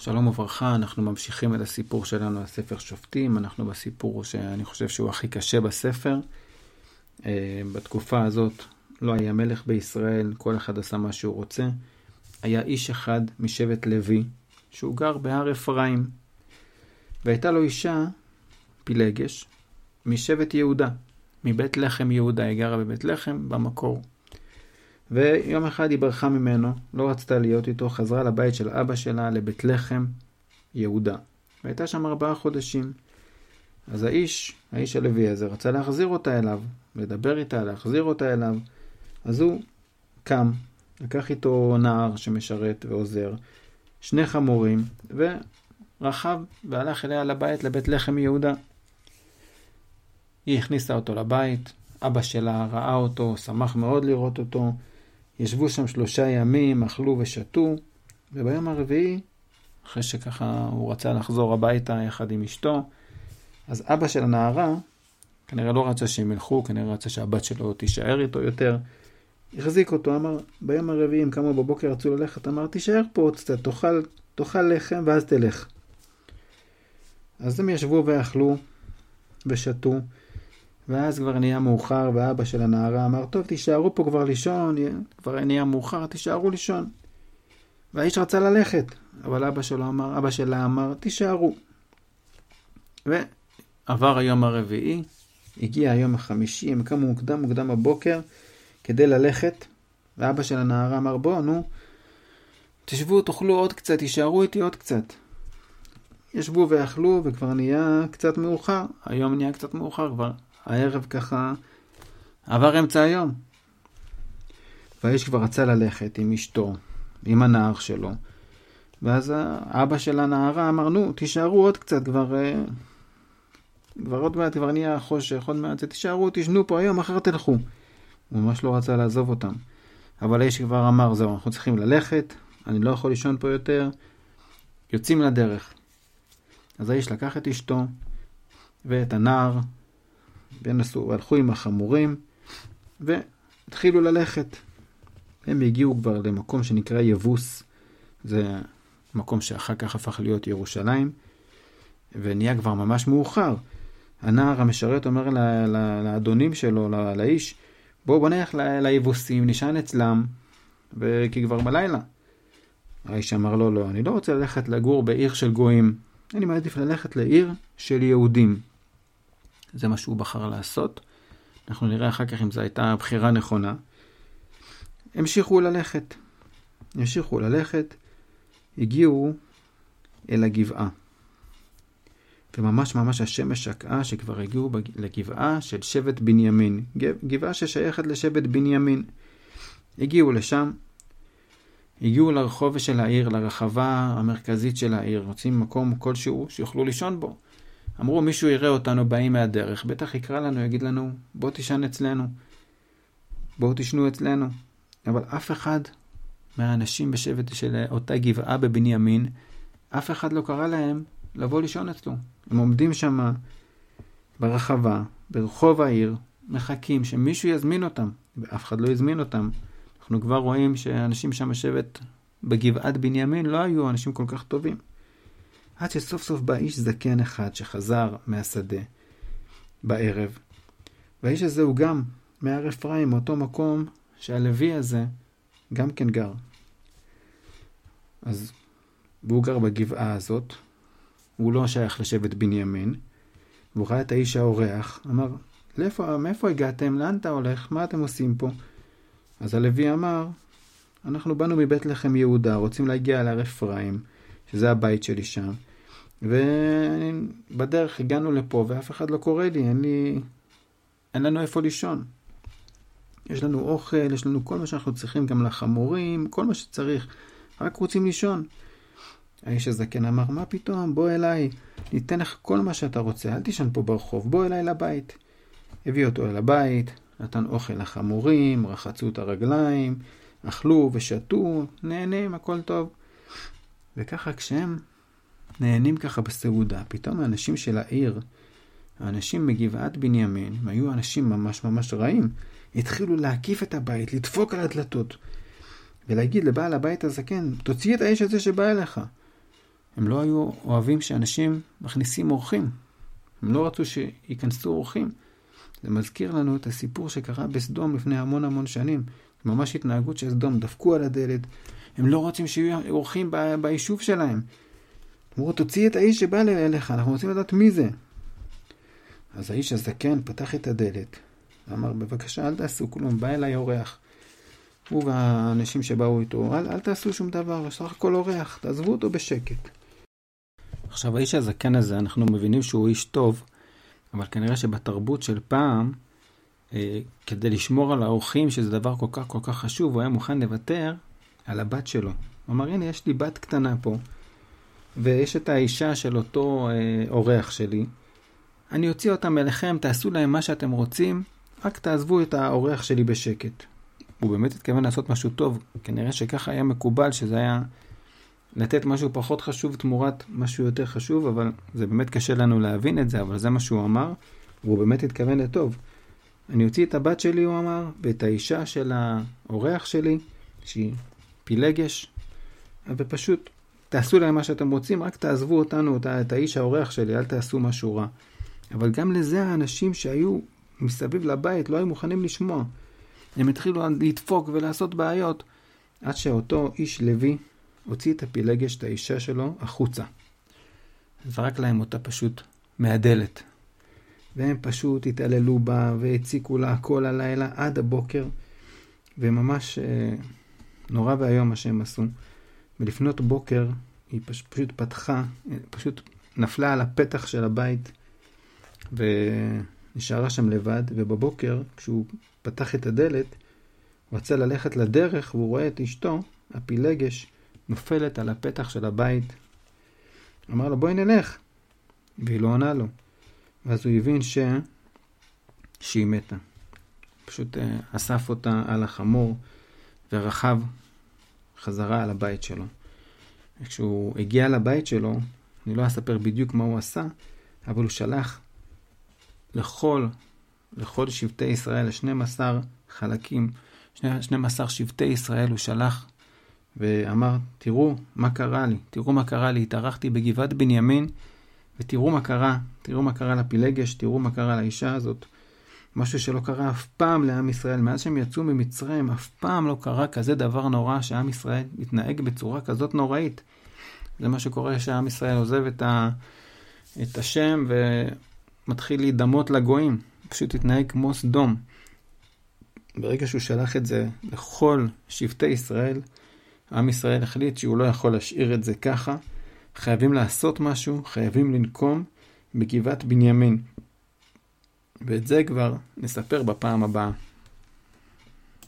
שלום וברכה, אנחנו ממשיכים את הסיפור שלנו, הספר שופטים. אנחנו בסיפור שאני חושב שהוא הכי קשה בספר. אה, בתקופה הזאת לא היה מלך בישראל, כל אחד עשה מה שהוא רוצה. היה איש אחד משבט לוי, שהוא גר בהר אפרים. והייתה לו אישה, פילגש, משבט יהודה, מבית לחם יהודה, היא גרה בבית לחם במקור. ויום אחד היא ברחה ממנו, לא רצתה להיות איתו, חזרה לבית של אבא שלה, לבית לחם, יהודה. והייתה שם ארבעה חודשים. אז האיש, האיש הלוי הזה, רצה להחזיר אותה אליו, לדבר איתה, להחזיר אותה אליו. אז הוא קם, לקח איתו נער שמשרת ועוזר, שני חמורים, ורכב והלך אליה לבית, לבית לחם יהודה. היא הכניסה אותו לבית, אבא שלה ראה אותו, שמח מאוד לראות אותו, ישבו שם שלושה ימים, אכלו ושתו, וביום הרביעי, אחרי שככה הוא רצה לחזור הביתה יחד עם אשתו, אז אבא של הנערה, כנראה לא רצה שהם ילכו, כנראה רצה שהבת שלו תישאר איתו יותר, החזיק אותו, אמר, ביום הרביעי הם קמו בבוקר, רצו ללכת, אמר, תישאר פה עוד קצת, תאכל, תאכל לחם ואז תלך. אז הם ישבו ואכלו ושתו, ואז כבר נהיה מאוחר, ואבא של הנערה אמר, טוב, תישארו פה כבר לישון, כבר נהיה מאוחר, תישארו לישון. והאיש רצה ללכת, אבל אבא שלו אמר, אבא שלה אמר, תישארו. ועבר היום הרביעי, הגיע היום החמישי, הם קמו מוקדם מוקדם בבוקר כדי ללכת, ואבא של הנערה אמר, בוא, נו, תשבו, תאכלו עוד קצת, תישארו איתי עוד קצת. ישבו ואכלו, וכבר נהיה קצת מאוחר. היום נהיה קצת מאוחר כבר. הערב ככה עבר אמצע היום. והאיש כבר רצה ללכת עם אשתו, עם הנער שלו. ואז האבא של הנערה אמר, נו, תישארו עוד קצת, כבר, אה, כבר עוד מעט, כבר נהיה חושך, עוד מעט, תישארו, תשנו פה היום, מחר תלכו. הוא ממש לא רצה לעזוב אותם. אבל האיש כבר אמר, זהו, אנחנו צריכים ללכת, אני לא יכול לישון פה יותר, יוצאים לדרך. אז האיש לקח את אשתו ואת הנער ונסו, והלכו עם החמורים, והתחילו ללכת. הם הגיעו כבר למקום שנקרא יבוס, זה מקום שאחר כך הפך להיות ירושלים, ונהיה כבר ממש מאוחר. הנער המשרת אומר לאדונים שלו, לאיש, בואו בוא נלך ליבוסים, נשען אצלם, כי כבר בלילה. האיש אמר לו, לא, אני לא רוצה ללכת לגור בעיר של גויים, אני מעדיף ללכת לעיר של יהודים. זה מה שהוא בחר לעשות. אנחנו נראה אחר כך אם זו הייתה בחירה נכונה. המשיכו ללכת. המשיכו ללכת, הגיעו אל הגבעה. וממש ממש השמש שקעה שכבר הגיעו לגבעה של שבט בנימין. גבעה ששייכת לשבט בנימין. הגיעו לשם, הגיעו לרחוב של העיר, לרחבה המרכזית של העיר, רוצים מקום כלשהו שיוכלו לישון בו. אמרו, מישהו יראה אותנו באים מהדרך, בטח יקרא לנו, יגיד לנו, בוא תישן אצלנו, בואו תשנו אצלנו. אבל אף אחד מהאנשים בשבט של אותה גבעה בבנימין, אף אחד לא קרא להם לבוא לישון אצלו. הם עומדים שם ברחבה, ברחוב העיר, מחכים שמישהו יזמין אותם, ואף אחד לא הזמין אותם. אנחנו כבר רואים שאנשים שם בשבט בגבעת בנימין לא היו אנשים כל כך טובים. עד שסוף סוף בא איש זקן אחד שחזר מהשדה בערב. והאיש הזה הוא גם מהר אפרים, מאותו מקום שהלוי הזה גם כן גר. אז, והוא גר בגבעה הזאת, הוא לא שייך לשבט בנימין, והוא ראה את האיש האורח, אמר, לאיפה, מאיפה הגעתם? לאן אתה הולך? מה אתם עושים פה? אז הלוי אמר, אנחנו באנו מבית לחם יהודה, רוצים להגיע להר אפרים, שזה הבית שלי שם, ובדרך הגענו לפה ואף אחד לא קורא לי, אין לי... אין לנו איפה לישון. יש לנו אוכל, יש לנו כל מה שאנחנו צריכים, גם לחמורים, כל מה שצריך, רק רוצים לישון. האיש הזקן אמר, מה פתאום, בוא אליי, ניתן לך כל מה שאתה רוצה, אל תישן פה ברחוב, בוא אליי לבית. הביא אותו אל הבית, נתן אוכל לחמורים, רחצו את הרגליים, אכלו ושתו, נהנים, הכל טוב. וככה כשהם נהנים ככה בסעודה. פתאום האנשים של העיר, האנשים מגבעת בנימין, הם היו אנשים ממש ממש רעים, התחילו להקיף את הבית, לדפוק על הדלתות, ולהגיד לבעל הבית הזקן, תוציא את האיש הזה שבא אליך. הם לא היו אוהבים שאנשים מכניסים אורחים. הם לא רצו שייכנסו אורחים. זה מזכיר לנו את הסיפור שקרה בסדום לפני המון המון שנים. ממש התנהגות של סדום, דפקו על הדלת. הם לא רוצים שיהיו אורחים ביישוב שלהם. אמרו, תוציא את האיש שבא אליך, אנחנו רוצים לדעת מי זה. אז האיש הזקן פתח את הדלת, ואמר, בבקשה, אל תעשו כלום, בא אליי אורח. הוא והאנשים שבאו איתו, אל, אל תעשו שום דבר, סך הכל אורח, תעזבו אותו בשקט. עכשיו, האיש הזקן הזה, אנחנו מבינים שהוא איש טוב, אבל כנראה שבתרבות של פעם, אה, כדי לשמור על האורחים, שזה דבר כל כך כל כך חשוב, הוא היה מוכן לוותר על הבת שלו. הוא אמר, הנה, יש לי בת קטנה פה, ויש את האישה של אותו אה, אורח שלי. אני אוציא אותם אליכם, תעשו להם מה שאתם רוצים, רק תעזבו את האורח שלי בשקט. הוא באמת התכוון לעשות משהו טוב, כנראה שככה היה מקובל, שזה היה לתת משהו פחות חשוב תמורת משהו יותר חשוב, אבל זה באמת קשה לנו להבין את זה, אבל זה מה שהוא אמר, והוא באמת התכוון לטוב. אני אוציא את הבת שלי, הוא אמר, ואת האישה של האורח שלי, שהיא פילגש, ופשוט תעשו להם מה שאתם רוצים, רק תעזבו אותנו, את האיש האורח שלי, אל תעשו משהו רע. אבל גם לזה האנשים שהיו מסביב לבית לא היו מוכנים לשמוע. הם התחילו לדפוק ולעשות בעיות, עד שאותו איש לוי הוציא את הפילגש, את האישה שלו, החוצה. זרק להם אותה פשוט מהדלת. והם פשוט התעללו בה והציקו לה כל הלילה עד הבוקר, וממש אה, נורא ואיום מה שהם עשו. ולפנות בוקר היא פש, פשוט פתחה, פשוט נפלה על הפתח של הבית ונשארה שם לבד, ובבוקר כשהוא פתח את הדלת, הוא רצה ללכת לדרך והוא רואה את אשתו, הפילגש, נופלת על הפתח של הבית. אמר לו בואי נלך, והיא לא עונה לו. ואז הוא הבין ש... שהיא מתה. פשוט אה, אסף אותה על החמור ורכב חזרה על הבית שלו. כשהוא הגיע לבית שלו, אני לא אספר בדיוק מה הוא עשה, אבל הוא שלח לכל, לכל שבטי ישראל, ל-12 חלקים, 12 שבטי ישראל הוא שלח ואמר, תראו מה קרה לי, תראו מה קרה לי, התארחתי בגבעת בנימין, ותראו מה קרה, תראו מה קרה לפילגש, תראו מה קרה לאישה הזאת. משהו שלא קרה אף פעם לעם ישראל. מאז שהם יצאו ממצרים, אף פעם לא קרה כזה דבר נורא שעם ישראל מתנהג בצורה כזאת נוראית. זה מה שקורה כשעם ישראל עוזב את, ה... את השם ומתחיל להידמות לגויים. פשוט התנהג כמו סדום. ברגע שהוא שלח את זה לכל שבטי ישראל, עם ישראל החליט שהוא לא יכול להשאיר את זה ככה. חייבים לעשות משהו, חייבים לנקום בגבעת בנימין. ואת זה כבר נספר בפעם הבאה.